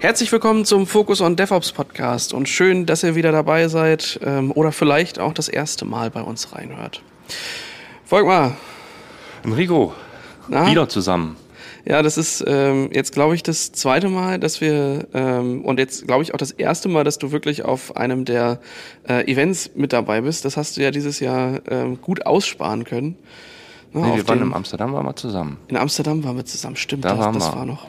Herzlich willkommen zum Focus on DevOps Podcast und schön, dass ihr wieder dabei seid ähm, oder vielleicht auch das erste Mal bei uns reinhört. Volkmar. Enrico, Na? wieder zusammen. Ja, das ist ähm, jetzt, glaube ich, das zweite Mal, dass wir ähm, und jetzt, glaube ich, auch das erste Mal, dass du wirklich auf einem der äh, Events mit dabei bist. Das hast du ja dieses Jahr ähm, gut aussparen können. Na, nee, wir waren in Amsterdam waren wir zusammen. In Amsterdam waren wir zusammen, stimmt. Da das, das war noch.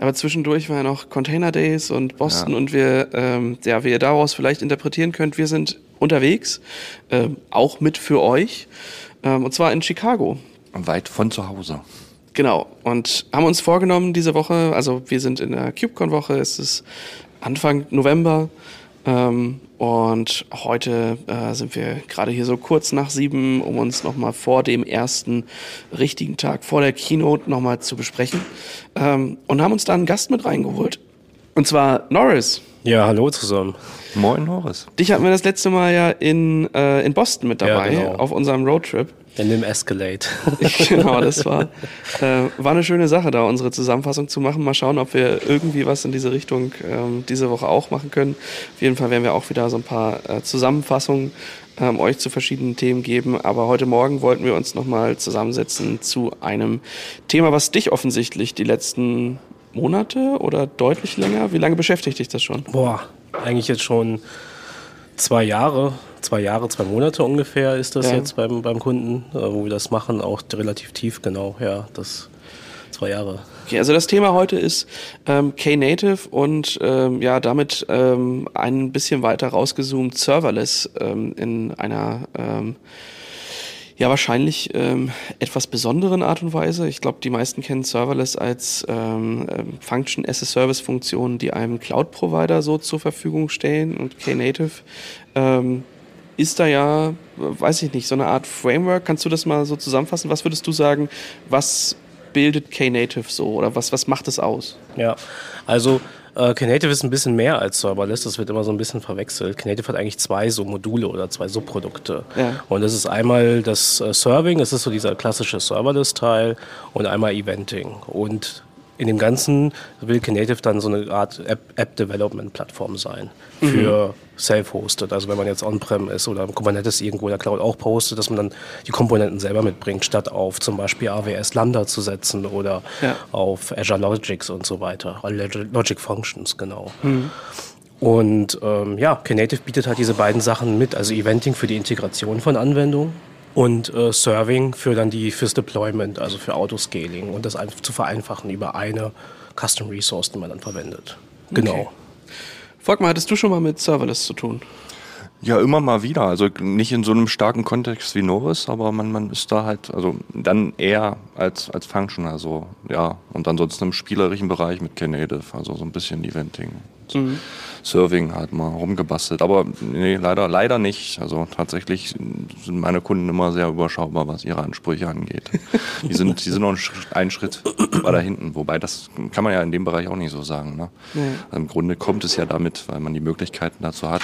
Aber zwischendurch war ja noch Container Days und Boston ja. und wir, ähm, ja, wie ihr daraus vielleicht interpretieren könnt, wir sind unterwegs, äh, auch mit für euch, ähm, und zwar in Chicago. Weit von zu Hause. Genau. Und haben uns vorgenommen diese Woche, also wir sind in der KubeCon-Woche, es ist Anfang November. Ähm, und heute äh, sind wir gerade hier so kurz nach sieben, um uns nochmal vor dem ersten richtigen Tag, vor der Keynote nochmal zu besprechen. Ähm, und haben uns da einen Gast mit reingeholt. Und zwar Norris. Ja, hallo zusammen. Moin Norris. Dich hatten wir das letzte Mal ja in, äh, in Boston mit dabei, ja, genau. auf unserem Roadtrip. In dem Escalade. genau, das war, äh, war eine schöne Sache, da unsere Zusammenfassung zu machen. Mal schauen, ob wir irgendwie was in diese Richtung ähm, diese Woche auch machen können. Auf jeden Fall werden wir auch wieder so ein paar äh, Zusammenfassungen ähm, euch zu verschiedenen Themen geben. Aber heute Morgen wollten wir uns nochmal zusammensetzen zu einem Thema, was dich offensichtlich die letzten Monate oder deutlich länger, wie lange beschäftigt dich das schon? Boah, eigentlich jetzt schon zwei Jahre, zwei Jahre, zwei Monate ungefähr ist das ja. jetzt beim, beim Kunden, äh, wo wir das machen, auch relativ tief, genau, ja, das zwei Jahre. Okay, also das Thema heute ist ähm, Knative und ähm, ja, damit ähm, ein bisschen weiter rausgezoomt Serverless ähm, in einer ähm, ja, wahrscheinlich ähm, etwas besonderen Art und Weise. Ich glaube, die meisten kennen Serverless als ähm, ähm, Function as a Service Funktion, die einem Cloud Provider so zur Verfügung stellen. Und Knative ähm, ist da ja, weiß ich nicht, so eine Art Framework. Kannst du das mal so zusammenfassen? Was würdest du sagen, was bildet Knative so oder was, was macht es aus? Ja, also äh, Knative ist ein bisschen mehr als Serverless, das wird immer so ein bisschen verwechselt. Knative hat eigentlich zwei so Module oder zwei Subprodukte. Ja. Und das ist einmal das äh, Serving, das ist so dieser klassische Serverless-Teil und einmal Eventing. Und in dem Ganzen will Knative dann so eine Art App-Development-Plattform sein für mhm. Self-Hosted. Also wenn man jetzt On-Prem ist oder Kubernetes irgendwo in der Cloud auch postet, dass man dann die Komponenten selber mitbringt, statt auf zum Beispiel AWS Lambda zu setzen oder ja. auf Azure Logics und so weiter. Logic Functions, genau. Mhm. Und ähm, ja, Knative bietet halt diese beiden Sachen mit, also Eventing für die Integration von Anwendungen und äh, Serving für dann die fürs Deployment, also für Autoscaling und das einfach zu vereinfachen über eine Custom Resource, die man dann verwendet. Genau. Okay. Volkmar, hattest du schon mal mit Serverless zu tun? Ja, immer mal wieder. Also nicht in so einem starken Kontext wie Norris, aber man, man ist da halt, also dann eher als, als Function, also ja. Und ansonsten im spielerischen Bereich mit Knative, also so ein bisschen Eventing. Mhm. Serving halt mal rumgebastelt. Aber nee, leider, leider nicht. Also tatsächlich sind meine Kunden immer sehr überschaubar, was ihre Ansprüche angeht. Die sind, die sind noch einen Schritt weiter hinten. Wobei das kann man ja in dem Bereich auch nicht so sagen. Ne? Nee. Also Im Grunde kommt es ja damit, weil man die Möglichkeiten dazu hat,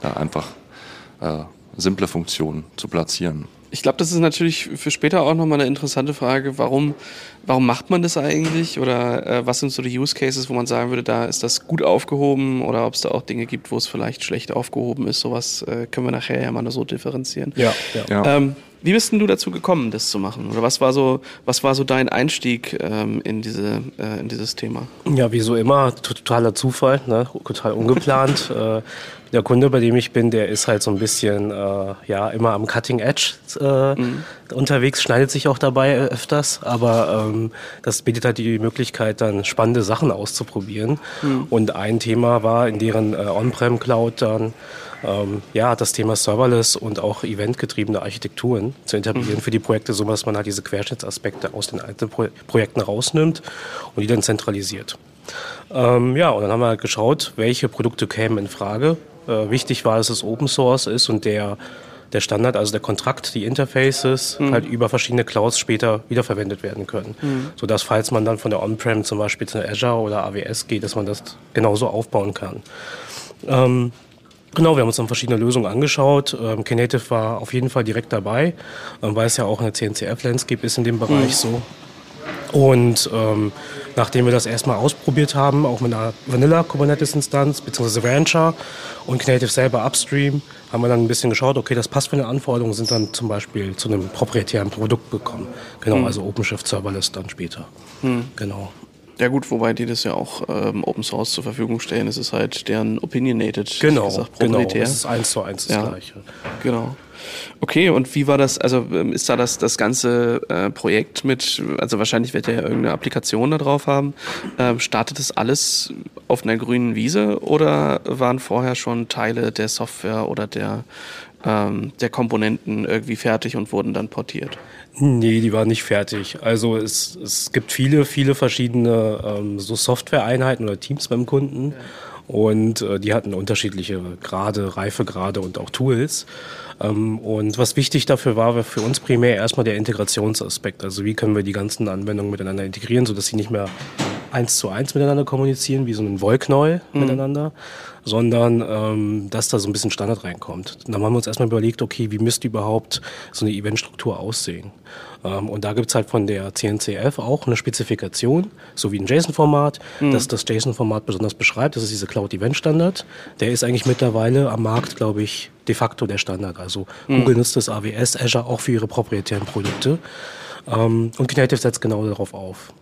da einfach äh, simple Funktionen zu platzieren. Ich glaube, das ist natürlich für später auch nochmal eine interessante Frage. Warum, warum macht man das eigentlich? Oder äh, was sind so die Use Cases, wo man sagen würde, da ist das gut aufgehoben? Oder ob es da auch Dinge gibt, wo es vielleicht schlecht aufgehoben ist? Sowas äh, können wir nachher ja mal so differenzieren. Ja, ja. Ähm, wie bist denn du dazu gekommen, das zu machen? Oder was war so, was war so dein Einstieg ähm, in, diese, äh, in dieses Thema? Ja, wie so immer, totaler Zufall, ne? total ungeplant. äh, der Kunde, bei dem ich bin, der ist halt so ein bisschen äh, ja immer am Cutting Edge äh, mhm. unterwegs, schneidet sich auch dabei öfters, aber ähm, das bietet halt die Möglichkeit, dann spannende Sachen auszuprobieren. Mhm. Und ein Thema war in deren äh, On-Prem Cloud dann ähm, ja, das Thema Serverless und auch eventgetriebene Architekturen zu etablieren mhm. für die Projekte, so dass man halt diese Querschnittsaspekte aus den alten Pro Projekten rausnimmt und die dann zentralisiert. Ähm, ja, und dann haben wir halt geschaut, welche Produkte kämen in Frage. Äh, wichtig war, dass es Open Source ist und der der Standard, also der Kontrakt, die Interfaces mhm. halt über verschiedene Clouds später wiederverwendet werden können. Mhm. Sodass, falls man dann von der On-Prem zum Beispiel zu Azure oder AWS geht, dass man das genauso aufbauen kann. Ähm, Genau, wir haben uns dann verschiedene Lösungen angeschaut. Ähm, Knative war auf jeden Fall direkt dabei, ähm, weil es ja auch eine CNCF-Landscape ist in dem Bereich mhm. so. Und ähm, nachdem wir das erstmal ausprobiert haben, auch mit einer Vanilla Kubernetes Instanz bzw. Rancher und Knative selber upstream, haben wir dann ein bisschen geschaut, okay, das passt für eine Anforderung, sind dann zum Beispiel zu einem proprietären Produkt gekommen. Genau, hm. also OpenShift Serverless dann später. Hm. Genau. Ja gut, wobei die das ja auch ähm, Open Source zur Verfügung stellen. Es ist halt deren opinionated, genau, gesagt, genau. Es ist eins zu eins das ja, gleiche. Genau. Okay, und wie war das, also ähm, ist da das, das ganze äh, Projekt mit, also wahrscheinlich wird ihr ja irgendeine Applikation da drauf haben, ähm, startet das alles auf einer grünen Wiese oder waren vorher schon Teile der Software oder der, ähm, der Komponenten irgendwie fertig und wurden dann portiert? Nee, die waren nicht fertig. Also es, es gibt viele, viele verschiedene ähm, so Software-Einheiten oder Teams beim Kunden. Ja. Und äh, die hatten unterschiedliche Grade, Reifegrade und auch Tools. Ähm, und was wichtig dafür war, war für uns primär erstmal der Integrationsaspekt. Also wie können wir die ganzen Anwendungen miteinander integrieren, sodass sie nicht mehr eins zu eins miteinander kommunizieren, wie so ein Wollknäuel mhm. miteinander, sondern ähm, dass da so ein bisschen Standard reinkommt. Und dann haben wir uns erstmal überlegt, okay, wie müsste überhaupt so eine Eventstruktur aussehen? Ähm, und da gibt es halt von der CNCF auch eine Spezifikation, so wie ein JSON-Format, mhm. das das JSON-Format besonders beschreibt. Das ist diese Cloud-Event-Standard. Der ist eigentlich mittlerweile am Markt, glaube ich, de facto der Standard. Also mhm. Google nutzt das AWS, Azure auch für ihre proprietären Produkte. Ähm, und Knative setzt genau darauf auf.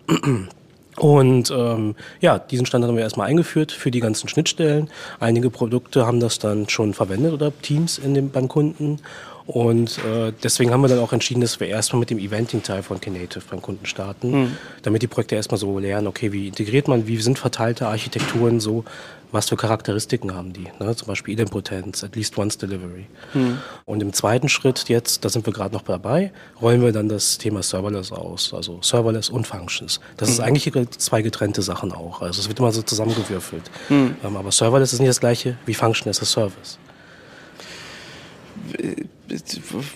Und ähm, ja, diesen Standard haben wir erstmal eingeführt für die ganzen Schnittstellen. Einige Produkte haben das dann schon verwendet oder Teams in dem, beim Kunden. Und äh, deswegen haben wir dann auch entschieden, dass wir erstmal mit dem Eventing-Teil von Knative beim Kunden starten, mhm. damit die Projekte erstmal so lernen, okay, wie integriert man, wie sind verteilte Architekturen so, was für Charakteristiken haben die, ne? zum Beispiel Idempotenz, at least once delivery. Mhm. Und im zweiten Schritt jetzt, da sind wir gerade noch dabei, rollen wir dann das Thema Serverless aus, also Serverless und Functions. Das mhm. ist eigentlich zwei getrennte Sachen auch, also es wird immer so zusammengewürfelt. Mhm. Ähm, aber Serverless ist nicht das gleiche wie Function as a Service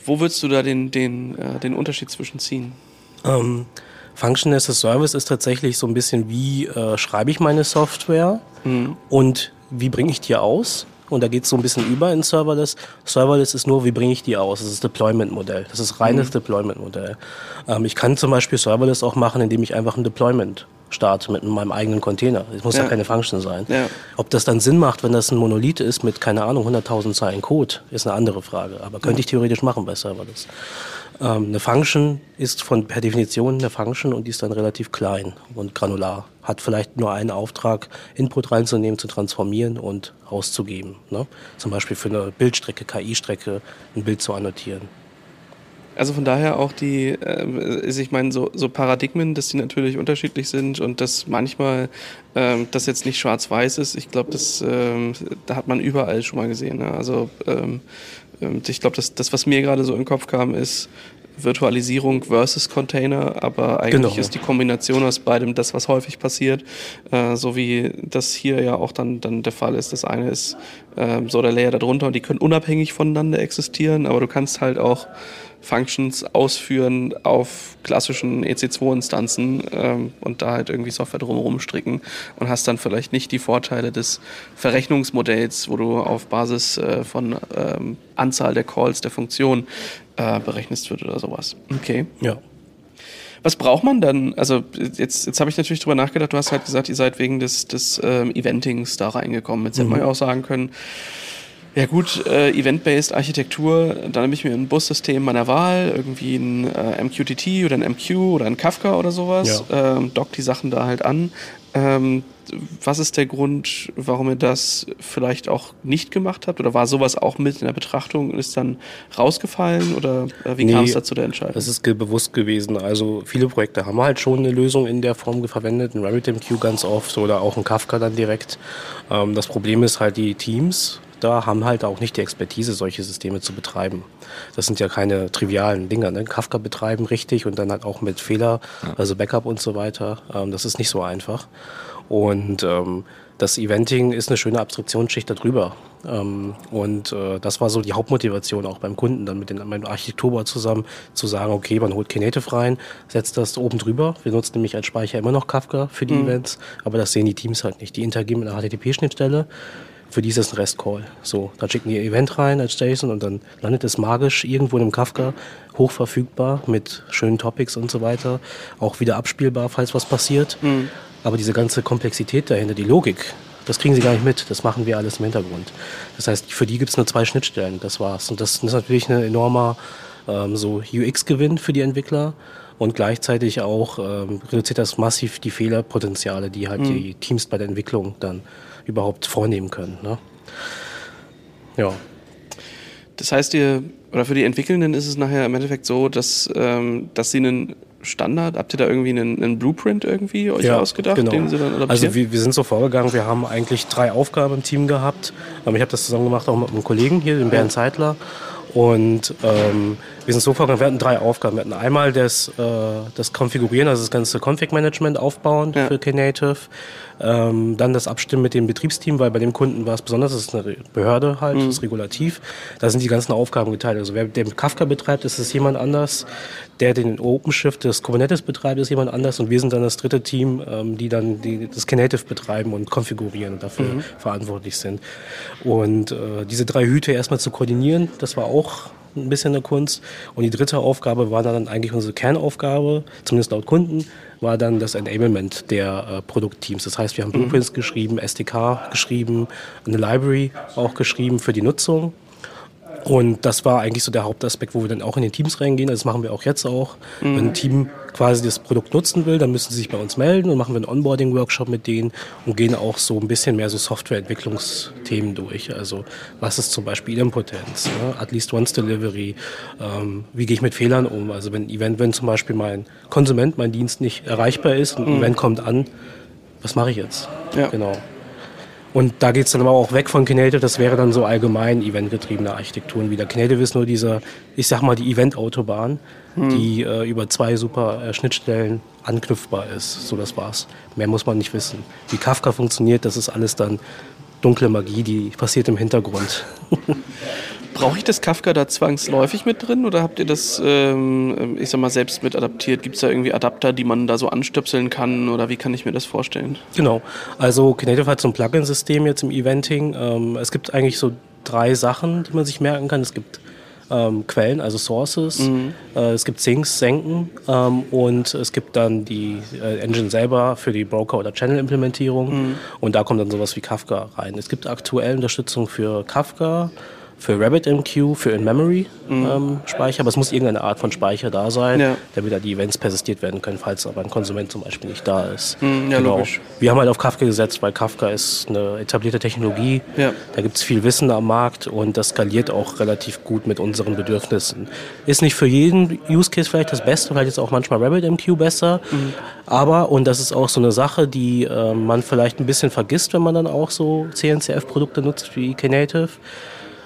wo würdest du da den, den, äh, den Unterschied zwischen ziehen? Ähm, Function as a Service ist tatsächlich so ein bisschen, wie äh, schreibe ich meine Software mhm. und wie bringe ich die aus? Und da geht es so ein bisschen über in Serverless. Serverless ist nur, wie bringe ich die aus? Das ist Deployment-Modell. Das ist reines mhm. Deployment-Modell. Ähm, ich kann zum Beispiel Serverless auch machen, indem ich einfach ein Deployment starte mit meinem eigenen Container. Es muss ja. ja keine Function sein. Ja. Ob das dann Sinn macht, wenn das ein Monolith ist mit, keine Ahnung, 100.000 Zeilen Code, ist eine andere Frage. Aber könnte ich theoretisch machen bei Serverless. Ähm, eine Function ist von per Definition eine Function und die ist dann relativ klein und granular. Hat vielleicht nur einen Auftrag, Input reinzunehmen, zu transformieren und auszugeben. Ne? Zum Beispiel für eine Bildstrecke, KI-Strecke, ein Bild zu annotieren. Also von daher auch die, äh, ich meine, so, so Paradigmen, dass die natürlich unterschiedlich sind und dass manchmal ähm, das jetzt nicht schwarz-weiß ist. Ich glaube, das ähm, da hat man überall schon mal gesehen. Ne? Also ähm, ähm ich glaube, das, das, was mir gerade so im Kopf kam, ist Virtualisierung versus Container, aber eigentlich genau. ist die Kombination aus beidem das, was häufig passiert, äh, so wie das hier ja auch dann, dann der Fall ist. Das eine ist äh, so der Layer darunter und die können unabhängig voneinander existieren, aber du kannst halt auch Functions ausführen auf klassischen EC2-Instanzen ähm, und da halt irgendwie Software drumherum stricken und hast dann vielleicht nicht die Vorteile des Verrechnungsmodells, wo du auf Basis äh, von ähm, Anzahl der Calls der Funktion äh, berechnest wird oder sowas. Okay. Ja. Was braucht man dann? Also jetzt, jetzt habe ich natürlich drüber nachgedacht, du hast halt gesagt, ihr seid wegen des, des ähm, Eventings da reingekommen. Jetzt mhm. hätte man ja auch sagen können, ja gut, äh, Event-Based Architektur, dann nehme ich mir ein Bussystem meiner Wahl, irgendwie ein äh, MQTT oder ein MQ oder ein Kafka oder sowas, ja. ähm, dockt die Sachen da halt an. Ähm, was ist der Grund, warum ihr das vielleicht auch nicht gemacht habt? Oder war sowas auch mit in der Betrachtung und ist dann rausgefallen? Oder äh, wie nee, kam es dazu der Entscheidung? Das ist bewusst gewesen. Also viele Projekte haben halt schon eine Lösung in der Form verwendet, ein RabbitMQ ganz oft oder auch ein Kafka dann direkt. Ähm, das Problem ist halt die Teams, da haben halt auch nicht die Expertise, solche Systeme zu betreiben. Das sind ja keine trivialen Dinger. Ne? Kafka betreiben richtig und dann halt auch mit Fehler, also Backup und so weiter. Ähm, das ist nicht so einfach. Und ähm, das Eventing ist eine schöne Abstraktionsschicht darüber. Ähm, und äh, das war so die Hauptmotivation auch beim Kunden, dann mit, den, mit dem Architekturbau zusammen zu sagen, okay, man holt Knative rein, setzt das oben drüber. Wir nutzen nämlich als Speicher immer noch Kafka für die mhm. Events, aber das sehen die Teams halt nicht. Die interagieren mit einer HTTP-Schnittstelle für die ist das ein REST-Call. So, dann schicken die ihr Event rein als JSON und dann landet es magisch irgendwo in einem Kafka, hochverfügbar mit schönen Topics und so weiter, auch wieder abspielbar, falls was passiert. Mhm. Aber diese ganze Komplexität dahinter, die Logik, das kriegen sie gar nicht mit. Das machen wir alles im Hintergrund. Das heißt, für die gibt es nur zwei Schnittstellen. Das war's. Und das ist natürlich ein enormer ähm, so UX-Gewinn für die Entwickler. Und gleichzeitig auch ähm, reduziert das massiv die Fehlerpotenziale, die halt mhm. die Teams bei der Entwicklung dann überhaupt vornehmen können. Ne? Ja. Das heißt, ihr, oder für die Entwickelnden ist es nachher im Endeffekt so, dass, ähm, dass sie einen Standard? Habt ihr da irgendwie einen, einen Blueprint irgendwie euch ja, ausgedacht, genau. den sie dann adaptieren? Also wir, wir, sind so vorgegangen, wir haben eigentlich drei Aufgaben im Team gehabt. Ähm, ich habe das zusammen gemacht auch mit einem Kollegen hier, dem Bernd Zeitler. Und ähm, wir sind so vorgegangen, wir hatten drei Aufgaben. Wir hatten einmal das, äh, das Konfigurieren, also das ganze Config-Management aufbauen ja. für Knative. Ähm, dann das Abstimmen mit dem Betriebsteam, weil bei dem Kunden war es besonders, das ist eine Behörde halt, mhm. das ist regulativ. Da sind die ganzen Aufgaben geteilt. Also wer den Kafka betreibt, ist es jemand anders. Der den OpenShift des Kubernetes betreibt, ist jemand anders. Und wir sind dann das dritte Team, ähm, die dann die, das Knative betreiben und konfigurieren und dafür mhm. verantwortlich sind. Und äh, diese drei Hüte erstmal zu koordinieren, das war auch ein bisschen eine Kunst. Und die dritte Aufgabe war dann eigentlich unsere Kernaufgabe, zumindest laut Kunden, war dann das Enablement der äh, Produktteams. Das heißt, wir haben Blueprints mhm. geschrieben, SDK geschrieben, eine Library auch geschrieben für die Nutzung und das war eigentlich so der Hauptaspekt, wo wir dann auch in den Teams reingehen. Also das machen wir auch jetzt auch. Mhm. Wenn ein Team quasi das Produkt nutzen will, dann müssen sie sich bei uns melden und machen wir einen Onboarding-Workshop mit denen und gehen auch so ein bisschen mehr so Softwareentwicklungsthemen durch. Also was ist zum Beispiel Idempotenz, ne? at least once delivery, ähm, wie gehe ich mit Fehlern um? Also wenn Event, wenn zum Beispiel mein Konsument, mein Dienst nicht erreichbar ist und ein mhm. Event kommt an, was mache ich jetzt? Ja. Genau. Und da geht es dann aber auch weg von Knative, das wäre dann so allgemein eventgetriebene Architekturen wieder. Knative ist nur dieser, ich sag mal, die Event-Autobahn, hm. die äh, über zwei super äh, Schnittstellen anknüpfbar ist. So, das war's. Mehr muss man nicht wissen. Wie Kafka funktioniert, das ist alles dann dunkle Magie, die passiert im Hintergrund. Brauche ich das Kafka da zwangsläufig mit drin oder habt ihr das, ähm, ich sag mal, selbst mit adaptiert? Gibt es da irgendwie Adapter, die man da so anstöpseln kann oder wie kann ich mir das vorstellen? Genau, also Knative hat so ein Plugin-System jetzt im Eventing. Ähm, es gibt eigentlich so drei Sachen, die man sich merken kann. Es gibt ähm, Quellen, also Sources. Mhm. Äh, es gibt Sinks, Senken ähm, und es gibt dann die äh, Engine selber für die Broker- oder Channel-Implementierung mhm. und da kommt dann sowas wie Kafka rein. Es gibt aktuell Unterstützung für Kafka, für RabbitMQ, für In-Memory-Speicher, mhm. aber es muss irgendeine Art von Speicher da sein, ja. damit da die Events persistiert werden können, falls aber ein Konsument zum Beispiel nicht da ist. Mhm, ja, genau. logisch. Wir haben halt auf Kafka gesetzt, weil Kafka ist eine etablierte Technologie, ja. da gibt es viel Wissen am Markt und das skaliert auch relativ gut mit unseren Bedürfnissen. Ist nicht für jeden Use Case vielleicht das Beste, vielleicht ist auch manchmal RabbitMQ besser, mhm. aber, und das ist auch so eine Sache, die äh, man vielleicht ein bisschen vergisst, wenn man dann auch so CNCF-Produkte nutzt wie Knative,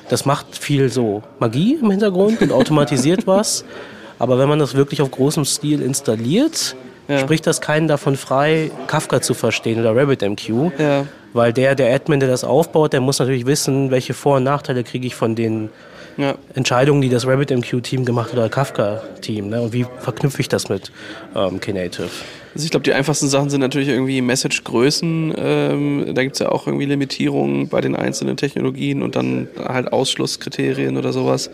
das macht viel so Magie im Hintergrund und automatisiert was. Aber wenn man das wirklich auf großem Stil installiert, ja. spricht das keinen davon frei, Kafka zu verstehen oder RabbitMQ. Ja. Weil der, der Admin, der das aufbaut, der muss natürlich wissen, welche Vor- und Nachteile kriege ich von den ja. Entscheidungen, die das RabbitMQ-Team gemacht hat oder Kafka-Team. Ne? Und wie verknüpfe ich das mit ähm, Knative? Also ich glaube, die einfachsten Sachen sind natürlich irgendwie Message-Größen. Ähm, da gibt es ja auch irgendwie Limitierungen bei den einzelnen Technologien und dann halt Ausschlusskriterien oder sowas.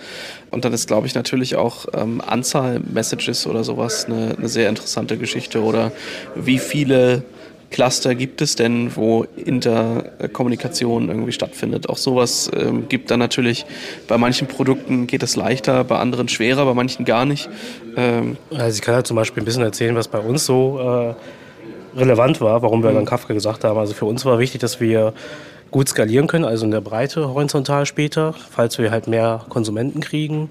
Und dann ist, glaube ich, natürlich auch ähm, Anzahl Messages oder sowas eine, eine sehr interessante Geschichte. Oder wie viele Cluster gibt es denn, wo Interkommunikation irgendwie stattfindet? Auch sowas ähm, gibt dann natürlich, bei manchen Produkten geht es leichter, bei anderen schwerer, bei manchen gar nicht. Ähm also ich kann ja zum Beispiel ein bisschen erzählen, was bei uns so äh, relevant war, warum wir mhm. dann Kafka gesagt haben. Also für uns war wichtig, dass wir gut skalieren können, also in der Breite horizontal später, falls wir halt mehr Konsumenten kriegen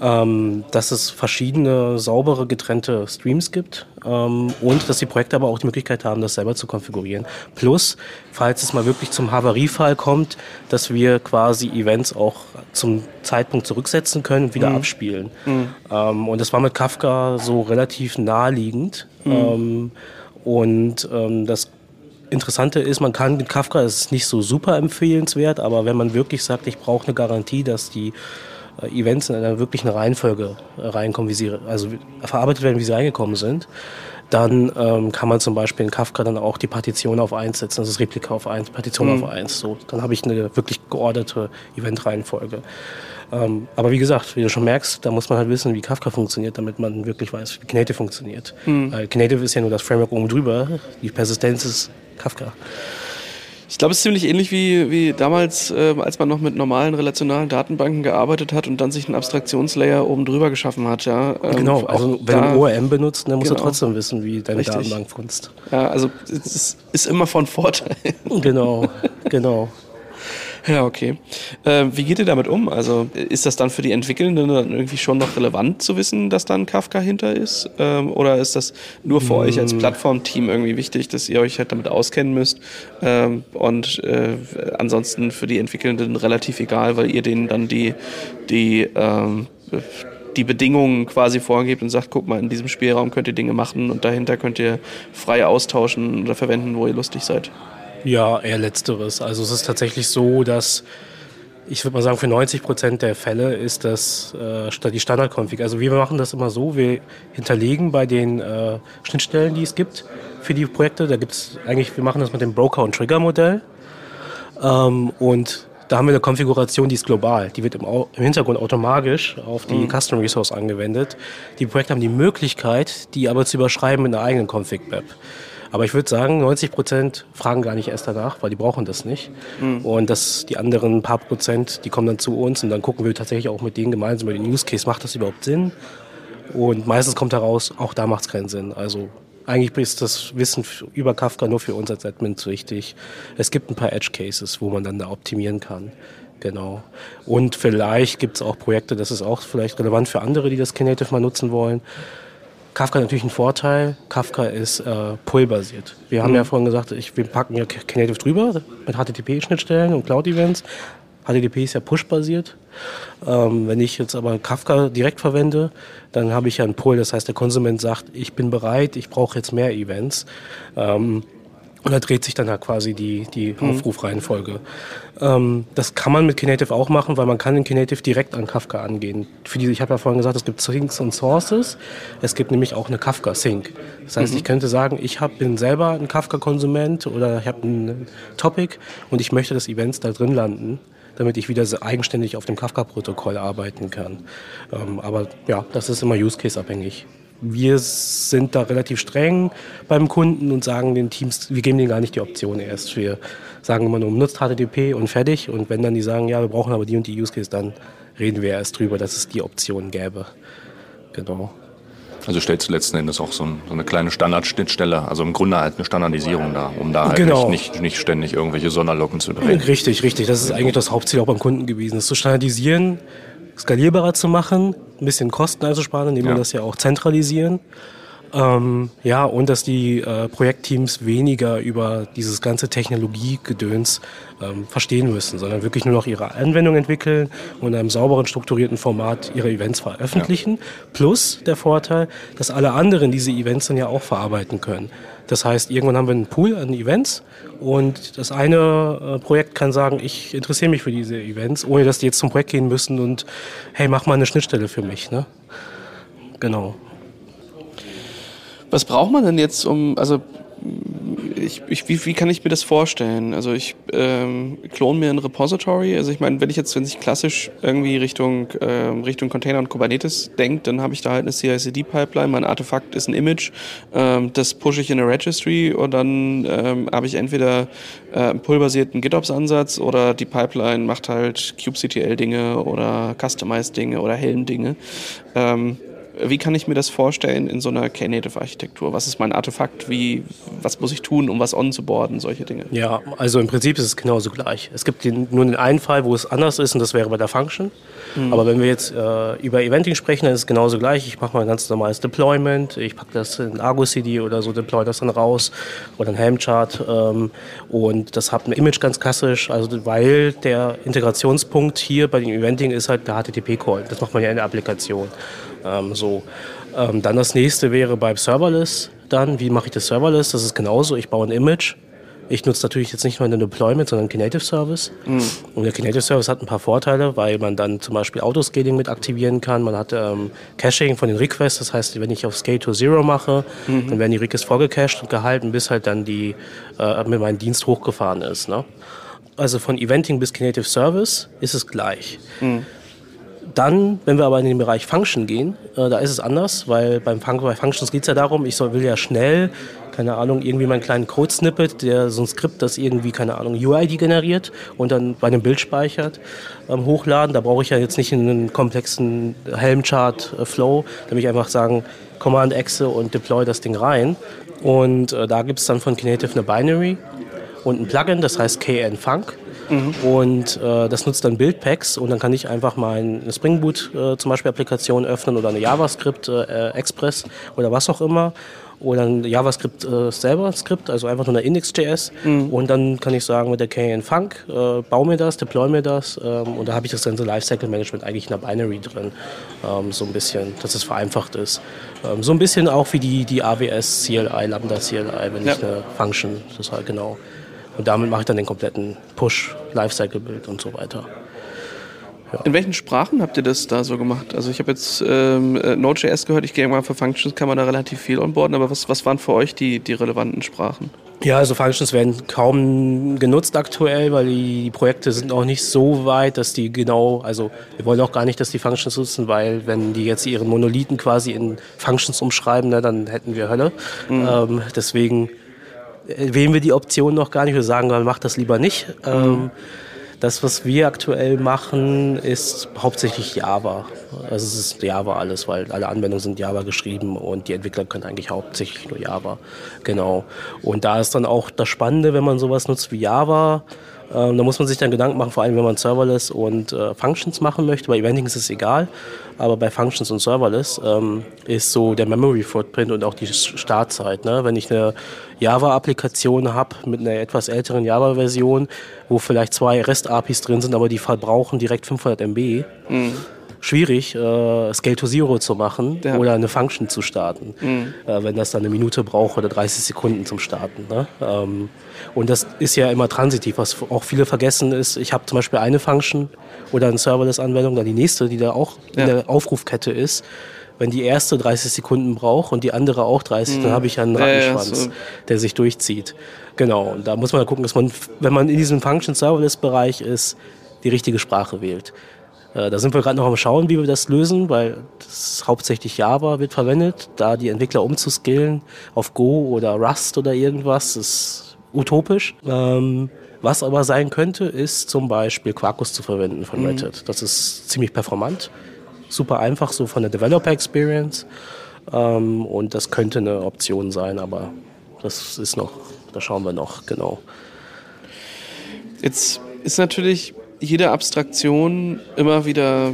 ähm, dass es verschiedene saubere getrennte Streams gibt ähm, und dass die Projekte aber auch die Möglichkeit haben, das selber zu konfigurieren. Plus, falls es mal wirklich zum Havariefall kommt, dass wir quasi Events auch zum Zeitpunkt zurücksetzen können und wieder mhm. abspielen. Mhm. Ähm, und das war mit Kafka so relativ naheliegend. Mhm. Ähm, und ähm, das Interessante ist, man kann mit Kafka, es ist nicht so super empfehlenswert, aber wenn man wirklich sagt, ich brauche eine Garantie, dass die Events in einer wirklichen Reihenfolge äh, reinkommen, wie sie, also verarbeitet werden, wie sie reingekommen sind, dann ähm, kann man zum Beispiel in Kafka dann auch die Partition auf 1 setzen, das ist Replika auf 1, Partition mhm. auf 1. So, dann habe ich eine wirklich geordnete Event-Reihenfolge. Ähm, aber wie gesagt, wie du schon merkst, da muss man halt wissen, wie Kafka funktioniert, damit man wirklich weiß, wie Knative funktioniert. Mhm. Weil Knative ist ja nur das Framework oben drüber, die Persistenz ist Kafka. Ich glaube, es ist ziemlich ähnlich wie, wie damals, äh, als man noch mit normalen relationalen Datenbanken gearbeitet hat und dann sich einen Abstraktionslayer oben drüber geschaffen hat. Ja. Ähm, genau, also wenn du ORM benutzt, dann musst genau. du trotzdem wissen, wie deine Richtig. Datenbank funzt. Ja, also es ist, ist immer von Vorteil. Genau, genau. Ja, okay. Äh, wie geht ihr damit um? Also ist das dann für die Entwickelnden dann irgendwie schon noch relevant zu wissen, dass da ein Kafka hinter ist? Ähm, oder ist das nur für mm. euch als hm. Plattformteam irgendwie wichtig, dass ihr euch halt damit auskennen müsst ähm, und äh, ansonsten für die Entwickelnden relativ egal, weil ihr denen dann die, die ähm, die Bedingungen quasi vorgebt und sagt, guck mal, in diesem Spielraum könnt ihr Dinge machen und dahinter könnt ihr frei austauschen oder verwenden, wo ihr lustig seid. Ja, eher letzteres. Also es ist tatsächlich so, dass ich würde mal sagen, für 90 Prozent der Fälle ist das äh, die Standardkonfig. Also wir machen das immer so, wir hinterlegen bei den äh, Schnittstellen, die es gibt für die Projekte, da gibt es eigentlich, wir machen das mit dem Broker- und Trigger-Modell. Ähm, und da haben wir eine Konfiguration, die ist global. Die wird im, im Hintergrund automatisch auf die mhm. Custom Resource angewendet. Die Projekte haben die Möglichkeit, die aber zu überschreiben mit einer eigenen Config-Map. Aber ich würde sagen, 90 Prozent fragen gar nicht erst danach, weil die brauchen das nicht. Mhm. Und das, die anderen paar Prozent, die kommen dann zu uns und dann gucken wir tatsächlich auch mit denen gemeinsam über den Use Case, macht das überhaupt Sinn? Und meistens kommt heraus, auch da macht es keinen Sinn. Also eigentlich ist das Wissen über Kafka nur für uns als Admins wichtig. Es gibt ein paar Edge Cases, wo man dann da optimieren kann. Genau. Und vielleicht gibt es auch Projekte, das ist auch vielleicht relevant für andere, die das Knative mal nutzen wollen Kafka hat natürlich einen Vorteil. Kafka ist äh, Pull-basiert. Wir haben mhm. ja vorhin gesagt, ich, wir packen ja Knative drüber mit HTTP-Schnittstellen und Cloud-Events. HTTP ist ja Push-basiert. Ähm, wenn ich jetzt aber Kafka direkt verwende, dann habe ich ja einen Pull. Das heißt, der Konsument sagt, ich bin bereit, ich brauche jetzt mehr Events. Ähm, und da dreht sich dann halt quasi die, die mhm. Aufrufreihenfolge. Ähm, das kann man mit Knative auch machen, weil man kann in Knative direkt an Kafka angehen. Für die, ich habe ja vorhin gesagt, es gibt Sinks und Sources. Es gibt nämlich auch eine Kafka-Sync. Das heißt, mhm. ich könnte sagen, ich hab, bin selber ein Kafka-Konsument oder ich habe ein Topic und ich möchte, dass Events da drin landen damit ich wieder eigenständig auf dem Kafka-Protokoll arbeiten kann. Ähm, aber ja, das ist immer Use-Case-abhängig wir sind da relativ streng beim Kunden und sagen den Teams, wir geben denen gar nicht die Option erst. Wir sagen immer nur, nutzt HTTP und fertig. Und wenn dann die sagen, ja, wir brauchen aber die und die Use Case, dann reden wir erst drüber, dass es die Option gäbe. Genau. Also stellst du letzten Endes auch so, ein, so eine kleine Standardschnittstelle, also im Grunde halt eine Standardisierung da, um da halt genau. nicht, nicht, nicht ständig irgendwelche Sonderlocken zu drehen. Richtig, richtig. Das ist eigentlich das Hauptziel auch beim Kunden gewesen, es zu standardisieren, skalierbarer zu machen, ein bisschen Kosten einzusparen, indem ja. wir das ja auch zentralisieren. Ähm, ja, und dass die äh, Projektteams weniger über dieses ganze Technologiegedöns ähm, verstehen müssen, sondern wirklich nur noch ihre Anwendung entwickeln und in einem sauberen, strukturierten Format ihre Events veröffentlichen. Ja. Plus der Vorteil, dass alle anderen diese Events dann ja auch verarbeiten können. Das heißt, irgendwann haben wir einen Pool an Events und das eine äh, Projekt kann sagen, ich interessiere mich für diese Events, ohne dass die jetzt zum Projekt gehen müssen und hey, mach mal eine Schnittstelle für mich. Ne? Genau. Was braucht man denn jetzt, um, also ich, ich, wie, wie kann ich mir das vorstellen? Also ich ähm, klone mir ein Repository. Also ich meine, wenn ich jetzt, wenn ich klassisch irgendwie Richtung, ähm, Richtung Container und Kubernetes denke, dann habe ich da halt eine CI/CD-Pipeline. Mein Artefakt ist ein Image. Ähm, das pushe ich in eine Registry und dann ähm, habe ich entweder äh, einen pull-basierten GitOps-Ansatz oder die Pipeline macht halt kubectl-Dinge oder Customized-Dinge oder Helm-Dinge. Ähm, wie kann ich mir das vorstellen in so einer Knative-Architektur? Was ist mein Artefakt? Wie, was muss ich tun, um was onzuboarden? Solche Dinge. Ja, also im Prinzip ist es genauso gleich. Es gibt den, nur den einen Fall, wo es anders ist und das wäre bei der Function. Mhm. Aber wenn wir jetzt äh, über Eventing sprechen, dann ist es genauso gleich. Ich mache mal ein ganz normales Deployment. Ich packe das in Argo CD oder so, deploy das dann raus oder ein Helm-Chart. Ähm, und das hat ein Image ganz klassisch, also weil der Integrationspunkt hier bei dem Eventing ist halt der HTTP-Call. Das macht man ja in der Applikation. Ähm, so. Ähm, dann das nächste wäre beim Serverless dann, wie mache ich das Serverless? Das ist genauso, ich baue ein Image Ich nutze natürlich jetzt nicht nur den Deployment, sondern Knative Service. Mhm. Und der Knative Service hat ein paar Vorteile, weil man dann zum Beispiel Autoscaling mit aktivieren kann. Man hat ähm, Caching von den Requests. Das heißt, wenn ich auf Scale to Zero mache, mhm. dann werden die Requests vorgecached und gehalten, bis halt dann die äh, mit meinem Dienst hochgefahren ist. Ne? Also von Eventing bis Knative Service ist es gleich. Mhm. Dann, wenn wir aber in den Bereich Function gehen, äh, da ist es anders, weil beim Fun bei Functions geht es ja darum, ich soll, will ja schnell keine Ahnung, irgendwie meinen kleinen Code-Snippet, der so ein Skript, das irgendwie, keine Ahnung, UID generiert und dann bei einem Bild speichert, ähm, hochladen. Da brauche ich ja jetzt nicht einen komplexen Helm-Chart-Flow. Da will ich einfach sagen, Command-Exe und deploy das Ding rein. Und äh, da gibt es dann von Knative eine Binary und ein Plugin, das heißt KN-Funk. Mhm. Und äh, das nutzt dann Buildpacks und dann kann ich einfach mal eine Spring Boot äh, zum Beispiel Applikation öffnen oder eine JavaScript äh, Express oder was auch immer oder ein JavaScript äh, selber Skript, also einfach nur eine Index.js. Mhm. Und dann kann ich sagen mit der KN Funk, äh, bau mir das, deploy mir das. Ähm, und da habe ich das ganze Lifecycle Management eigentlich in der Binary drin. Ähm, so ein bisschen, dass es vereinfacht ist. Ähm, so ein bisschen auch wie die, die AWS CLI, Lambda CLI, wenn ja. ich eine Function, das halt genau. Und damit mache ich dann den kompletten Push, Lifecycle-Bild und so weiter. Ja. In welchen Sprachen habt ihr das da so gemacht? Also ich habe jetzt ähm, äh, Node.js gehört, ich gehe mal für Functions kann man da relativ viel onboarden, aber was, was waren für euch die, die relevanten Sprachen? Ja, also Functions werden kaum genutzt aktuell, weil die, die, Projekte sind auch nicht so weit, dass die genau, also wir wollen auch gar nicht, dass die Functions nutzen, weil wenn die jetzt ihren Monolithen quasi in Functions umschreiben, ne, dann hätten wir Hölle. Mhm. Ähm, deswegen wählen wir die Option noch gar nicht. Wir sagen, macht das lieber nicht. Ähm, das, was wir aktuell machen, ist hauptsächlich Java. Also es ist Java alles, weil alle Anwendungen sind Java geschrieben und die Entwickler können eigentlich hauptsächlich nur Java. Genau. Und da ist dann auch das Spannende, wenn man sowas nutzt wie Java, ähm, da muss man sich dann Gedanken machen, vor allem wenn man Serverless und äh, Functions machen möchte. Bei Eventing ist es egal, aber bei Functions und Serverless ähm, ist so der Memory Footprint und auch die Startzeit. Ne? Wenn ich eine Java-Applikation habe mit einer etwas älteren Java-Version, wo vielleicht zwei REST-APIs drin sind, aber die verbrauchen direkt 500 MB. Mhm schwierig, äh, Scale to Zero zu machen ja. oder eine Function zu starten, mhm. äh, wenn das dann eine Minute braucht oder 30 Sekunden zum Starten. Ne? Ähm, und das ist ja immer transitiv, was auch viele vergessen ist. Ich habe zum Beispiel eine Function oder eine Serverless-Anwendung, dann die nächste, die da auch ja. in der Aufrufkette ist. Wenn die erste 30 Sekunden braucht und die andere auch 30, mhm. dann habe ich ja einen Rattenschwanz, ja, so. der sich durchzieht. Genau, und da muss man gucken, dass man, wenn man in diesem Function-Serverless-Bereich ist, die richtige Sprache wählt. Äh, da sind wir gerade noch am Schauen, wie wir das lösen, weil das hauptsächlich Java wird verwendet. Da die Entwickler umzuskillen auf Go oder Rust oder irgendwas, ist utopisch. Ähm, was aber sein könnte, ist zum Beispiel Quarkus zu verwenden von mhm. Red Hat. Das ist ziemlich performant, super einfach, so von der Developer Experience. Ähm, und das könnte eine Option sein, aber das ist noch, da schauen wir noch, genau. Jetzt ist natürlich jede Abstraktion immer wieder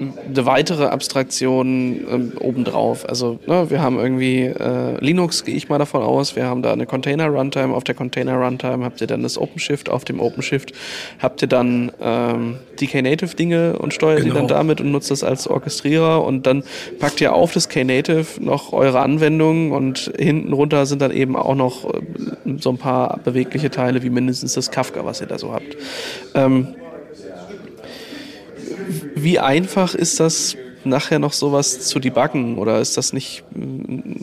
eine weitere Abstraktion ähm, obendrauf. Also ne, wir haben irgendwie äh, Linux, gehe ich mal davon aus, wir haben da eine Container-Runtime. Auf der Container-Runtime habt ihr dann das OpenShift, auf dem OpenShift habt ihr dann ähm, die Knative-Dinge und steuert genau. die dann genau. damit und nutzt das als Orchestrierer und dann packt ihr auf das Knative noch eure Anwendungen und hinten runter sind dann eben auch noch äh, so ein paar bewegliche Teile wie mindestens das Kafka, was ihr da so habt. Ähm, wie einfach ist das nachher noch sowas zu debuggen oder ist das nicht,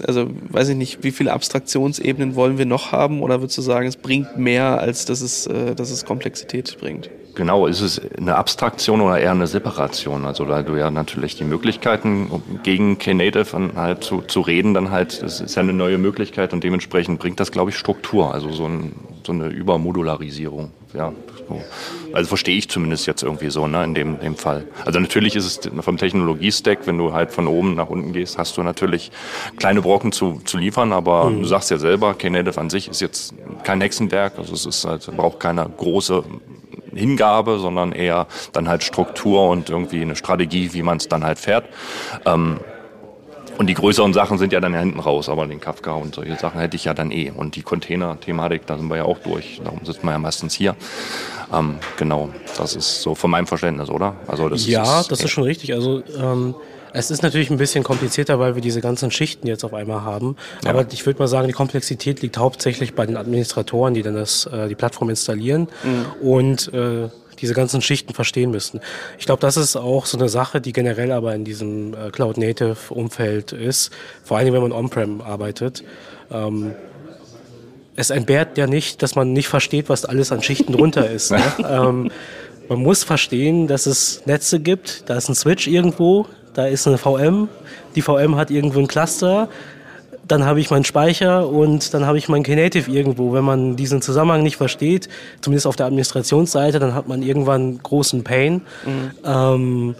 also weiß ich nicht, wie viele Abstraktionsebenen wollen wir noch haben oder würdest du sagen, es bringt mehr, als dass es, äh, dass es Komplexität bringt? Genau, ist es eine Abstraktion oder eher eine Separation? Also da du ja natürlich die Möglichkeiten gegen Knative halt zu, zu reden, dann halt, das ist ja eine neue Möglichkeit und dementsprechend bringt das, glaube ich, Struktur, also so, ein, so eine Übermodularisierung. Ja, so. Also verstehe ich zumindest jetzt irgendwie so, ne, in dem, dem Fall. Also natürlich ist es vom Technologie-Stack, wenn du halt von oben nach unten gehst, hast du natürlich kleine Brocken zu, zu liefern, aber mhm. du sagst ja selber, Knative an sich ist jetzt kein Hexenwerk, also es ist halt, braucht keine große Hingabe, sondern eher dann halt Struktur und irgendwie eine Strategie, wie man es dann halt fährt. Ähm, und die größeren Sachen sind ja dann ja hinten raus, aber den Kafka und solche Sachen hätte ich ja dann eh. Und die Container-Thematik, da sind wir ja auch durch. Darum sitzen wir ja meistens hier. Ähm, genau, das ist so von meinem Verständnis, oder? Also das ja, ist, das ist schon richtig. Also ähm, Es ist natürlich ein bisschen komplizierter, weil wir diese ganzen Schichten jetzt auf einmal haben. Ja. Aber ich würde mal sagen, die Komplexität liegt hauptsächlich bei den Administratoren, die dann das, äh, die Plattform installieren mhm. und äh, diese ganzen Schichten verstehen müssen. Ich glaube, das ist auch so eine Sache, die generell aber in diesem äh, Cloud-Native-Umfeld ist, vor allem wenn man on-prem arbeitet. Ähm, es entbehrt ja nicht, dass man nicht versteht, was alles an Schichten drunter ist. Ne? ähm, man muss verstehen, dass es Netze gibt, da ist ein Switch irgendwo, da ist eine VM, die VM hat irgendwo ein Cluster, dann habe ich meinen Speicher und dann habe ich mein Knative irgendwo. Wenn man diesen Zusammenhang nicht versteht, zumindest auf der Administrationsseite, dann hat man irgendwann großen Pain. Mhm. Ähm,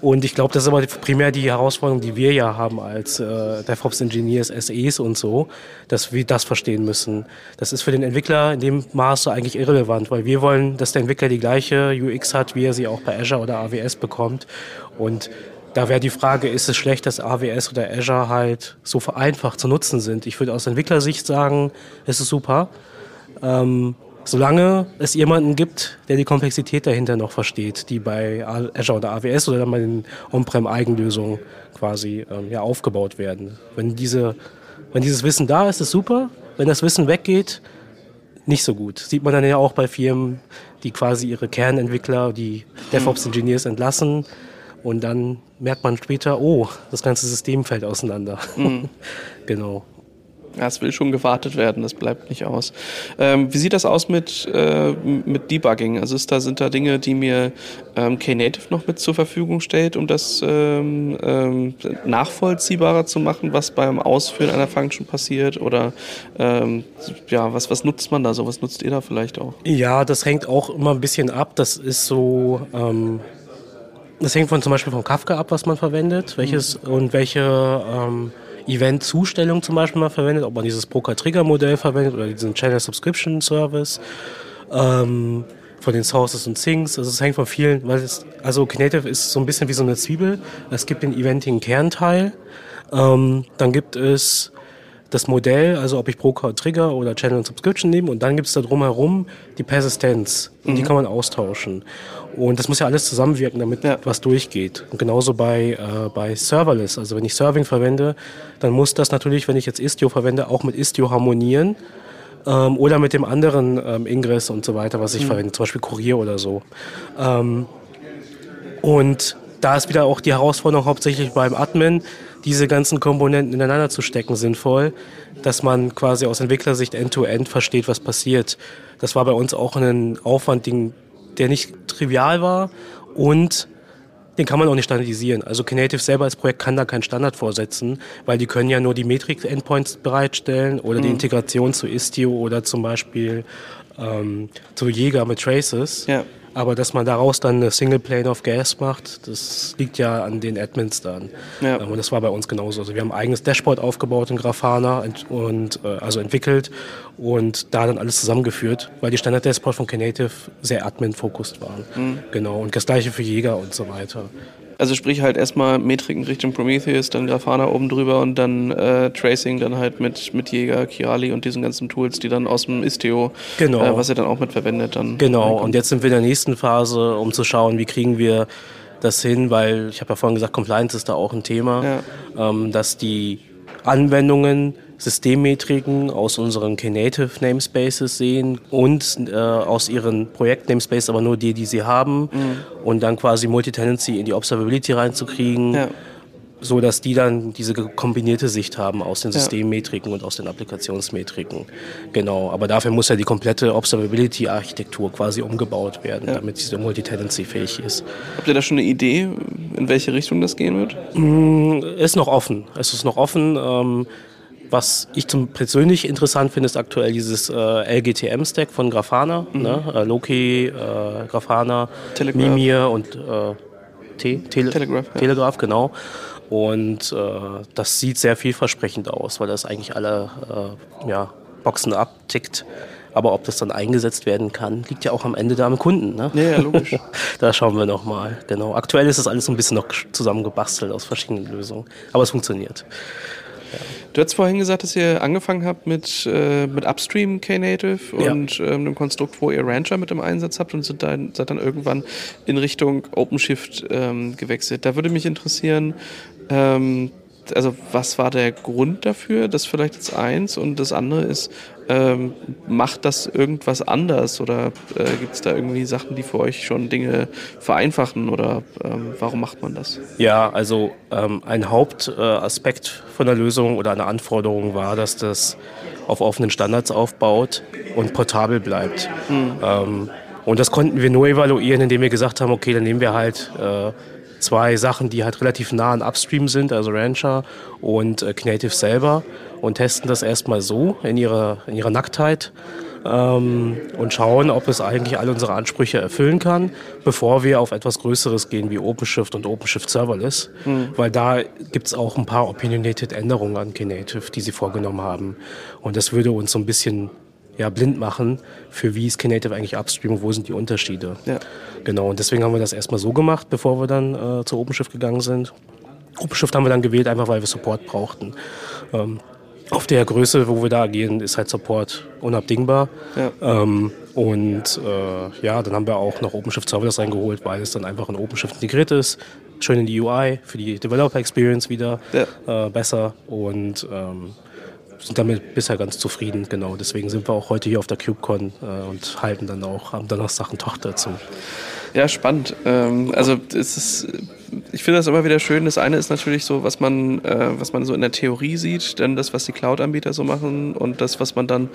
und ich glaube, das ist aber primär die Herausforderung, die wir ja haben als äh, DevOps-Engineers, SEs und so, dass wir das verstehen müssen. Das ist für den Entwickler in dem Maße eigentlich irrelevant, weil wir wollen, dass der Entwickler die gleiche UX hat, wie er sie auch bei Azure oder AWS bekommt. Und da wäre die Frage, ist es schlecht, dass AWS oder Azure halt so vereinfacht zu nutzen sind? Ich würde aus Entwicklersicht sagen, es ist super. Ähm, solange es jemanden gibt, der die Komplexität dahinter noch versteht, die bei Azure oder AWS oder dann bei den On-Prem-Eigenlösungen quasi ähm, ja, aufgebaut werden. Wenn, diese, wenn dieses Wissen da ist, ist super. Wenn das Wissen weggeht, nicht so gut. Sieht man dann ja auch bei Firmen, die quasi ihre Kernentwickler, die DevOps-Engineers entlassen und dann merkt man später, oh, das ganze System fällt auseinander. Mhm. genau. Ja, es will schon gewartet werden, das bleibt nicht aus. Ähm, wie sieht das aus mit, äh, mit Debugging? Also ist da, sind da Dinge, die mir ähm, Knative noch mit zur Verfügung stellt, um das ähm, ähm, nachvollziehbarer zu machen, was beim Ausführen einer Function passiert? Oder ähm, ja, was, was nutzt man da so? Was nutzt ihr da vielleicht auch? Ja, das hängt auch immer ein bisschen ab. Das ist so ähm, das hängt von zum Beispiel von Kafka ab, was man verwendet, welches mhm. und welche ähm, Event-Zustellung zum Beispiel man verwendet, ob man dieses Poker-Trigger-Modell verwendet oder diesen Channel Subscription Service. Ähm, von den Sources und Things. Also es hängt von vielen, weil es, also Knative ist so ein bisschen wie so eine Zwiebel. Es gibt den Eventing-Kernteil. Ähm, dann gibt es das Modell, also ob ich Broker Trigger oder Channel Subscription nehme und dann gibt es da drumherum die Persistenz und mhm. die kann man austauschen. Und das muss ja alles zusammenwirken, damit ja. was durchgeht. Und genauso bei, äh, bei Serverless. Also wenn ich Serving verwende, dann muss das natürlich, wenn ich jetzt Istio verwende, auch mit Istio harmonieren. Ähm, oder mit dem anderen ähm, Ingress und so weiter, was ich mhm. verwende, zum Beispiel Kurier oder so. Ähm, und da ist wieder auch die Herausforderung hauptsächlich beim Admin, diese ganzen Komponenten ineinander zu stecken, sinnvoll, dass man quasi aus Entwicklersicht end-to-end -End versteht, was passiert. Das war bei uns auch ein Aufwand, der nicht trivial war und den kann man auch nicht standardisieren. Also Knative selber als Projekt kann da keinen Standard vorsetzen, weil die können ja nur die Metrik-Endpoints bereitstellen oder mhm. die Integration zu Istio oder zum Beispiel ähm, zu Jäger mit Traces. Ja. Aber dass man daraus dann eine Single Plane of Gas macht, das liegt ja an den Admins dann. Ja. Und das war bei uns genauso. Also wir haben ein eigenes Dashboard aufgebaut in Grafana und äh, also entwickelt und da dann alles zusammengeführt, weil die Standard-Dashboard von Knative sehr Admin-fokussiert waren. Mhm. Genau. Und das gleiche für Jäger und so weiter. Also sprich halt erstmal Metriken Richtung Prometheus, dann Grafana oben drüber und dann äh, Tracing dann halt mit, mit Jäger, Kiali und diesen ganzen Tools, die dann aus dem Istio, genau. äh, was ihr dann auch mit verwendet dann. Genau, und jetzt sind wir in der nächsten Phase, um zu schauen, wie kriegen wir das hin, weil ich habe ja vorhin gesagt, Compliance ist da auch ein Thema, ja. ähm, dass die Anwendungen Systemmetriken aus unseren Knative Namespaces sehen und äh, aus ihren Projekt-Namespaces, aber nur die, die sie haben. Mhm. Und dann quasi Multitenancy in die Observability reinzukriegen. Ja. So dass die dann diese kombinierte Sicht haben aus den Systemmetriken ja. und aus den Applikationsmetriken. Genau. Aber dafür muss ja die komplette Observability-Architektur quasi umgebaut werden, ja. damit diese Multitenancy fähig ist. Habt ihr da schon eine Idee, in welche Richtung das gehen wird? Mm, ist noch offen. Es ist noch offen. Ähm, was ich zum persönlich interessant finde, ist aktuell dieses äh, LGTM-Stack von Grafana, mhm. ne? äh, Loki, äh, Grafana, Telegraph. Mimir und äh, Te Tele Telegraph, ja. Telegraph, genau. Und äh, das sieht sehr vielversprechend aus, weil das eigentlich alle äh, ja, Boxen abtickt. Aber ob das dann eingesetzt werden kann, liegt ja auch am Ende da am Kunden. Ne? Ja, ja, logisch. da schauen wir nochmal. Genau. Aktuell ist das alles ein bisschen noch zusammengebastelt aus verschiedenen Lösungen. Aber es funktioniert. Du hast vorhin gesagt, dass ihr angefangen habt mit, äh, mit Upstream Knative und ähm, einem Konstrukt, wo ihr Rancher mit im Einsatz habt und sind dann, seid dann irgendwann in Richtung OpenShift ähm, gewechselt. Da würde mich interessieren, ähm, also was war der Grund dafür? Das vielleicht jetzt eins und das andere ist, ähm, macht das irgendwas anders oder äh, gibt es da irgendwie Sachen, die für euch schon Dinge vereinfachen oder ähm, warum macht man das? Ja, also ähm, ein Hauptaspekt äh, von der Lösung oder einer Anforderung war, dass das auf offenen Standards aufbaut und portabel bleibt. Ähm, und das konnten wir nur evaluieren, indem wir gesagt haben, okay, dann nehmen wir halt äh, zwei Sachen, die halt relativ nah an Upstream sind, also Rancher und äh, Knative selber und testen das erstmal so in ihrer, in ihrer Nacktheit ähm, und schauen, ob es eigentlich alle unsere Ansprüche erfüllen kann, bevor wir auf etwas Größeres gehen wie OpenShift und OpenShift Serverless. Weil da gibt es auch ein paar opinionated Änderungen an Knative, die sie vorgenommen haben. Und das würde uns so ein bisschen ja, blind machen, für wie ist Knative eigentlich upstream und wo sind die Unterschiede. Ja. Genau, und deswegen haben wir das erstmal so gemacht, bevor wir dann äh, zu OpenShift gegangen sind. OpenShift haben wir dann gewählt, einfach weil wir Support brauchten. Ähm, auf der Größe, wo wir da agieren, ist halt Support unabdingbar. Ja. Ähm, und äh, ja, dann haben wir auch noch OpenShift Serverless reingeholt, weil es dann einfach in OpenShift integriert ist. Schön in die UI, für die Developer Experience wieder äh, besser und ähm, sind damit bisher ganz zufrieden. Genau, deswegen sind wir auch heute hier auf der KubeCon äh, und halten dann auch am Donnerstag einen Talk dazu. Ja, spannend. Ähm, also es ist, ich finde das immer wieder schön. Das eine ist natürlich so, was man, äh, was man so in der Theorie sieht, dann das, was die Cloud-Anbieter so machen und das, was man dann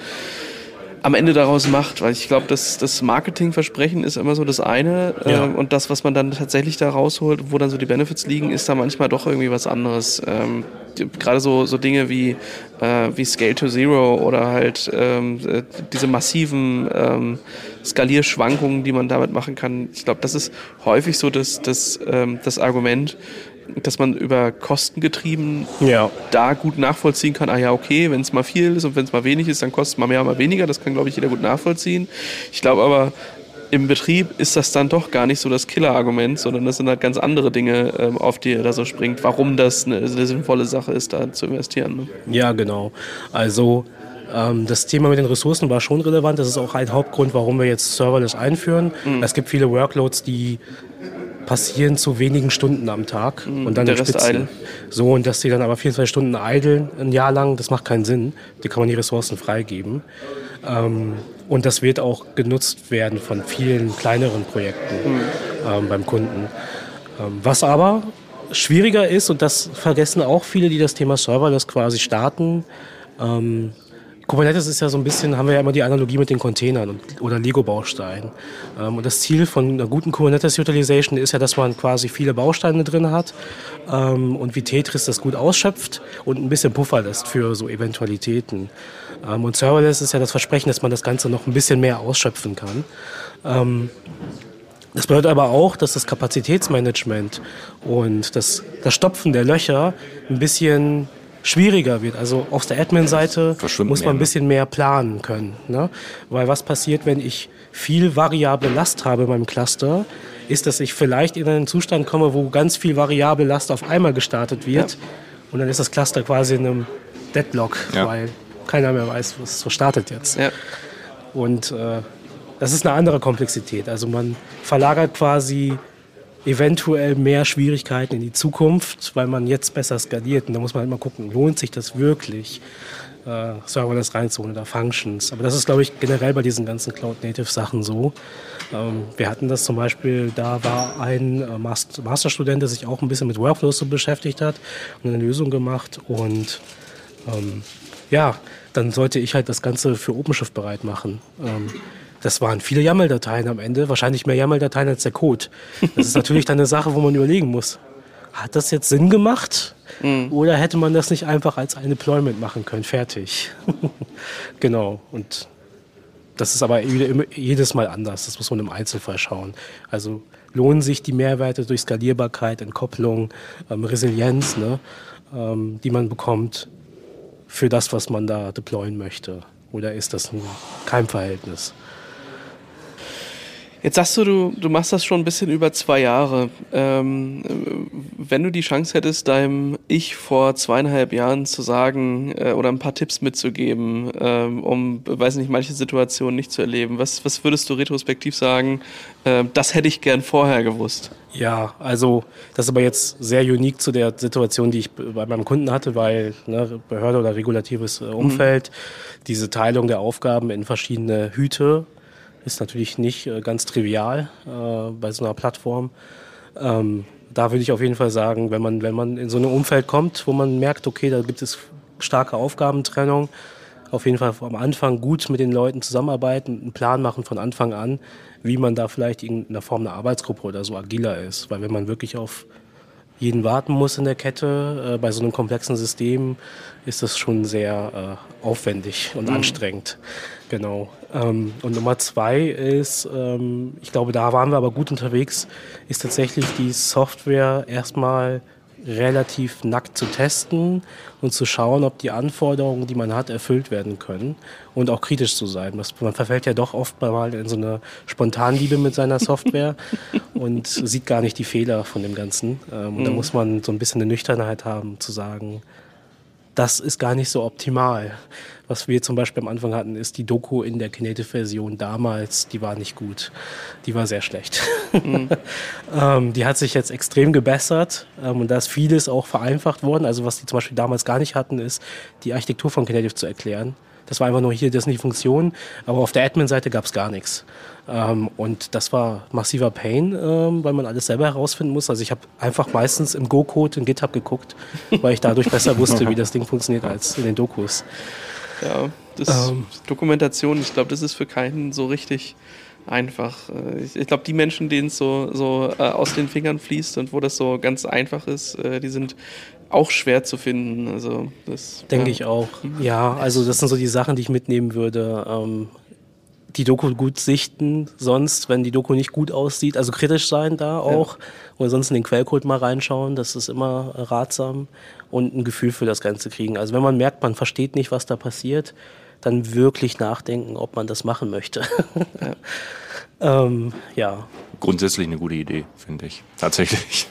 am Ende daraus macht, weil ich glaube, das, das Marketingversprechen ist immer so das eine Ja. ähm, und das, was man dann tatsächlich da rausholt, wo dann so die Benefits liegen, ist da manchmal doch irgendwie was anderes. Ähm, Gerade so, so Dinge wie, äh, wie Scale to Zero oder halt ähm, äh, diese massiven ähm, Skalierschwankungen, die man damit machen kann. Ich glaube, das ist häufig so das, das, ähm, das Argument, dass man über Kosten getrieben Ja, da gut nachvollziehen kann, ah ja, okay, wenn es mal viel ist und wenn es mal wenig ist, dann kostet es mal mehr, mal weniger. Das kann, glaube ich, jeder gut nachvollziehen. Ich glaube aber, im Betrieb ist das dann doch gar nicht so das Killer-Argument, sondern das sind halt ganz andere Dinge, ähm, auf die er da so springt, warum das eine, eine sinnvolle Sache ist, da zu investieren. Ne? Ja, genau. Also ähm, das Thema mit den Ressourcen war schon relevant. Das ist auch ein Hauptgrund, warum wir jetzt Serverless einführen. Mhm. Es gibt viele Workloads, die passieren zu wenigen Stunden am Tag und dann der Rest Spitzen. idle. So, und dass die dann aber 24 Stunden idlen ein Jahr lang, das macht keinen Sinn. Die kann man die Ressourcen freigeben. Ähm, und das wird auch genutzt werden von vielen kleineren Projekten ähm, beim Kunden. Ähm, was aber schwieriger ist, und das vergessen auch viele, die das Thema Serverless quasi starten, ähm, Kubernetes ist ja so ein bisschen, haben wir ja immer die Analogie mit den Containern und, oder Lego-Bausteinen. Ähm, und das Ziel von einer guten Kubernetes-Utilization ist ja, dass man quasi viele Bausteine drin hat ähm, und wie Tetris das gut ausschöpft und ein bisschen Puffer lässt für so Eventualitäten. Ähm, und Serverless ist ja das Versprechen, dass man das Ganze noch ein bisschen mehr ausschöpfen kann. Ähm, das bedeutet aber auch, dass das Kapazitätsmanagement und das, das Stopfen der Löcher ein bisschen schwieriger wird. Also auf der Admin-Seite muss man mehr, ein ne? bisschen mehr planen können. Ne? Weil was passiert, wenn ich viel variable Last habe in meinem Cluster, ist, dass ich vielleicht in einen Zustand komme, wo ganz viel variable Last auf einmal gestartet wird. Und dann ist das Cluster quasi in einem Deadlock, Ja. weil keiner mehr weiß, was so startet jetzt. Ja. Und äh, das ist eine andere Komplexität. Also man verlagert quasi eventuell mehr Schwierigkeiten in die Zukunft, weil man jetzt besser skaliert. Und da muss man halt mal gucken, lohnt sich das wirklich, äh, Serverless reinzuholen oder Functions. Aber das ist, glaube ich, generell bei diesen ganzen Cloud-Native-Sachen so. Ähm, wir hatten das zum Beispiel, da war ein äh, Mast- Masterstudent, der sich auch ein bisschen mit Workflows so beschäftigt hat und eine Lösung gemacht. Und ähm, ja, dann sollte ich halt das Ganze für OpenShift bereit machen. Ähm, das waren viele YAML-Dateien am Ende, wahrscheinlich mehr YAML-Dateien als der Code. Das ist natürlich dann eine Sache, wo man überlegen muss, hat das jetzt Sinn gemacht? Oder hätte man das nicht einfach als ein Deployment machen können? Fertig. genau. Und das ist aber jedes Mal anders. Das muss man im Einzelfall schauen. Also lohnen sich die Mehrwerte durch Skalierbarkeit, Entkopplung, ähm, Resilienz, ne, ähm, die man bekommt für das, was man da deployen möchte? Oder ist das ein Keimverhältnis? Jetzt sagst du, du, du machst das schon ein bisschen über zwei Jahre. Ähm, wenn du die Chance hättest, deinem Ich vor zweieinhalb Jahren zu sagen äh, oder ein paar Tipps mitzugeben, ähm, um, weiß nicht, manche Situationen nicht zu erleben, was, was würdest du retrospektiv sagen, äh, das hätte ich gern vorher gewusst? Ja, also das ist aber jetzt sehr unique zu der Situation, die ich bei meinem Kunden hatte, weil ne, Behörde oder regulatives äh, Umfeld, mhm. diese Teilung der Aufgaben in verschiedene Hüte ist natürlich nicht äh, ganz trivial äh, bei so einer Plattform. Ähm, da würde ich auf jeden Fall sagen, wenn man, wenn man in so ein Umfeld kommt, wo man merkt, okay, da gibt es starke Aufgabentrennung, auf jeden Fall am Anfang gut mit den Leuten zusammenarbeiten, einen Plan machen von Anfang an, wie man da vielleicht in einer Form einer Arbeitsgruppe oder so agiler ist. Weil wenn man wirklich auf jeden warten muss in der Kette, äh, bei so einem komplexen System, ist das schon sehr äh, aufwendig und mhm. anstrengend. Genau. Ähm, und Nummer zwei ist, ähm, ich glaube, da waren wir aber gut unterwegs, ist tatsächlich die Software erstmal relativ nackt zu testen und zu schauen, ob die Anforderungen, die man hat, erfüllt werden können und auch kritisch zu sein. Man verfällt ja doch oft mal in so eine Spontanliebe mit seiner Software und sieht gar nicht die Fehler von dem Ganzen. Ähm, und da mhm. muss man so ein bisschen eine Nüchternheit haben, zu sagen, das ist gar nicht so optimal. Was wir zum Beispiel am Anfang hatten, ist die Doku in der Kinetic-Version damals, die war nicht gut. Die war sehr schlecht. Mhm. ähm, die hat sich jetzt extrem gebessert ähm, und da ist vieles auch vereinfacht worden. Also was die zum Beispiel damals gar nicht hatten, ist die Architektur von Kinetic zu erklären. Das war einfach nur hier, das sind die Funktionen, aber auf der Admin-Seite gab es gar nichts. Ähm, und das war massiver Pain, ähm, weil man alles selber herausfinden muss. Also ich habe einfach meistens im Go-Code in GitHub geguckt, weil ich dadurch besser wusste, wie das Ding funktioniert als in den Dokus. Ja, das ähm, Dokumentation, ich glaube, das ist für keinen so richtig einfach. Äh, ich, ich glaube, die Menschen, denen es so, so äh, aus den Fingern fließt und wo das so ganz einfach ist, äh, die sind auch schwer zu finden. Also das denke ja. ich auch. Ja, also das sind so die Sachen, die ich mitnehmen würde. Ähm, die Doku gut sichten, sonst, wenn die Doku nicht gut aussieht, also kritisch sein da auch. Ja. Oder sonst in den Quellcode mal reinschauen, das ist immer ratsam und ein Gefühl für das Ganze kriegen. Also wenn man merkt, man versteht nicht, was da passiert, dann wirklich nachdenken, ob man das machen möchte. ja. ähm, ja. Grundsätzlich eine gute Idee, finde ich. Tatsächlich.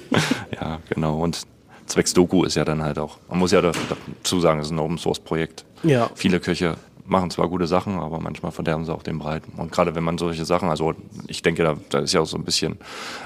ja, genau. Und zwecks Doku ist ja dann halt auch, man muss ja dazu sagen, es ist ein Open Source Projekt. Ja. Viele Köche machen zwar gute Sachen, aber manchmal verderben sie auch den Breiten. Und gerade wenn man solche Sachen, also ich denke, da, da ist ja auch so ein bisschen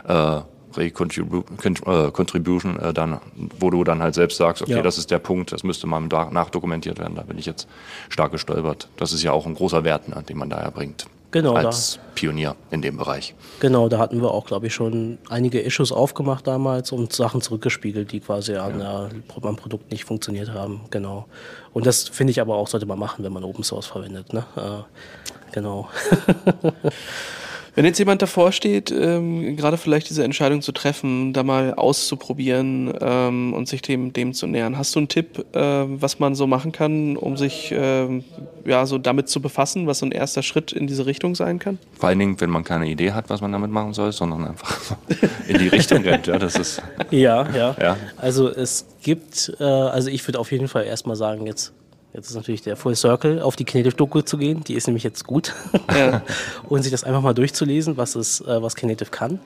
äh, Re-Contribution äh, dann, wo du dann halt selbst sagst, okay, ja. das ist der Punkt, das müsste mal nachdokumentiert werden. Da bin ich jetzt stark gestolpert. Das ist ja auch ein großer Wert, ne, den man da erbringt. Genau, als da. Pionier in dem Bereich. Genau, da hatten wir auch, glaube ich, schon einige Issues aufgemacht damals und Sachen zurückgespiegelt, die quasi ja. an der, am Produkt nicht funktioniert haben. Genau. Und das finde ich aber auch, sollte man machen, wenn man Open Source verwendet. Ne? Äh, genau. Wenn jetzt jemand davor steht, ähm, gerade vielleicht diese Entscheidung zu treffen, da mal auszuprobieren ähm, und sich dem, dem zu nähern, hast du einen Tipp, äh, was man so machen kann, um sich äh, ja, so damit zu befassen, was so ein erster Schritt in diese Richtung sein kann? Vor allen Dingen, wenn man keine Idee hat, was man damit machen soll, sondern einfach in die Richtung rennt. Ja, das ist ja, ja, ja. Also es gibt, äh, also ich würde auf jeden Fall erstmal sagen, jetzt Jetzt ist natürlich der Full Circle, auf die Knative-Doku zu gehen. Die ist nämlich jetzt gut. Ja. und sich das einfach mal durchzulesen, was, es, äh, was Knative kann.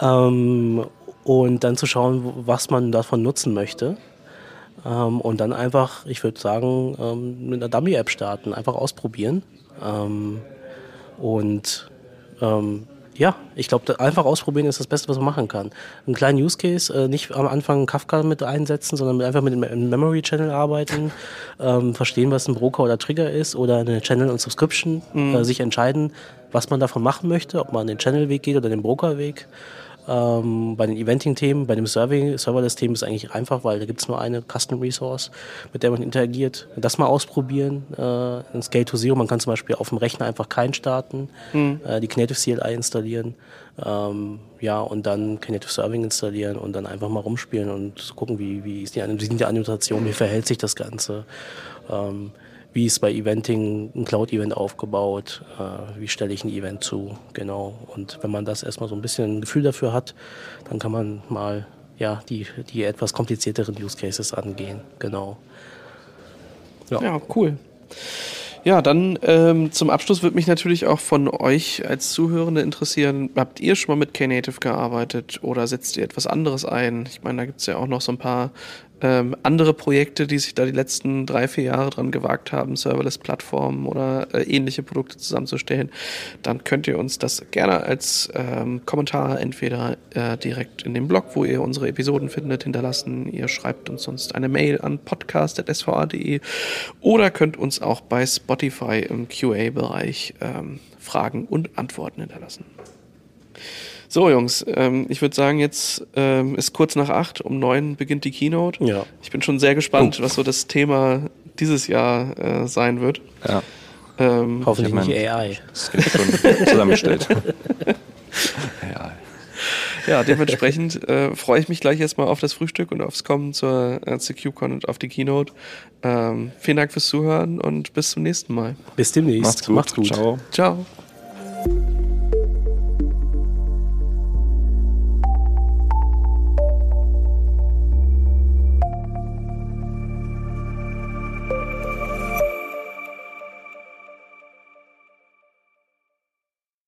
Ähm, und dann zu schauen, was man davon nutzen möchte. Ähm, und dann einfach, ich würde sagen, ähm, mit einer Dummy-App starten, einfach ausprobieren. Ähm, und ähm, ja, ich glaube, einfach ausprobieren ist das Beste, was man machen kann. Einen kleinen Use Case, äh, nicht am Anfang Kafka mit einsetzen, sondern einfach mit einem Memory Channel arbeiten, ähm, verstehen, was ein Broker oder Trigger ist oder eine Channel und Subscription, mhm. äh, sich entscheiden, was man davon machen möchte, ob man den Channel-Weg geht oder den Broker-Weg. Ähm, bei den Eventing-Themen, bei dem Serverless-Themen ist es eigentlich einfach, weil da gibt es nur eine Custom Resource, mit der man interagiert. Das mal ausprobieren, äh, in Scale to Zero. Man kann zum Beispiel auf dem Rechner einfach keinen starten, mhm. äh, die Knative CLI installieren, ähm, ja, und dann Knative Serving installieren und dann einfach mal rumspielen und gucken, wie, wie, ist die, wie sind die Annotationen, wie verhält sich das Ganze. Ähm, wie ist bei Eventing ein Cloud-Event aufgebaut, äh, wie stelle ich ein Event zu, genau. Und wenn man das erstmal so ein bisschen ein Gefühl dafür hat, dann kann man mal ja, die, die etwas komplizierteren Use Cases angehen, genau. Ja, ja cool. Ja, dann ähm, zum Abschluss würde mich natürlich auch von euch als Zuhörende interessieren, habt ihr schon mal mit Knative gearbeitet oder setzt ihr etwas anderes ein? Ich meine, da gibt es ja auch noch so ein paar ähm, andere Projekte, die sich da die letzten drei, vier Jahre dran gewagt haben, Serverless-Plattformen oder äh, ähnliche Produkte zusammenzustellen, dann könnt ihr uns das gerne als ähm, Kommentar entweder äh, direkt in dem Blog, wo ihr unsere Episoden findet, hinterlassen. Ihr schreibt uns sonst eine Mail an podcast.sva.de oder könnt uns auch bei Spotify im QA-Bereich ähm, Fragen und Antworten hinterlassen. So, Jungs, ähm, ich würde sagen, jetzt ähm, ist kurz nach acht, um neun beginnt die Keynote. Ja. Ich bin schon sehr gespannt, oh. was so das Thema dieses Jahr äh, sein wird. Ja. Ähm, Hoffentlich nicht AI. Skript schon zusammengestellt. AI. Ja, dementsprechend äh, freue ich mich gleich erstmal auf das Frühstück und aufs Kommen zur, äh, zur CubeCon und auf die Keynote. Ähm, vielen Dank fürs Zuhören und bis zum nächsten Mal. Bis demnächst. Macht's gut. Macht's gut. Ciao. Ciao.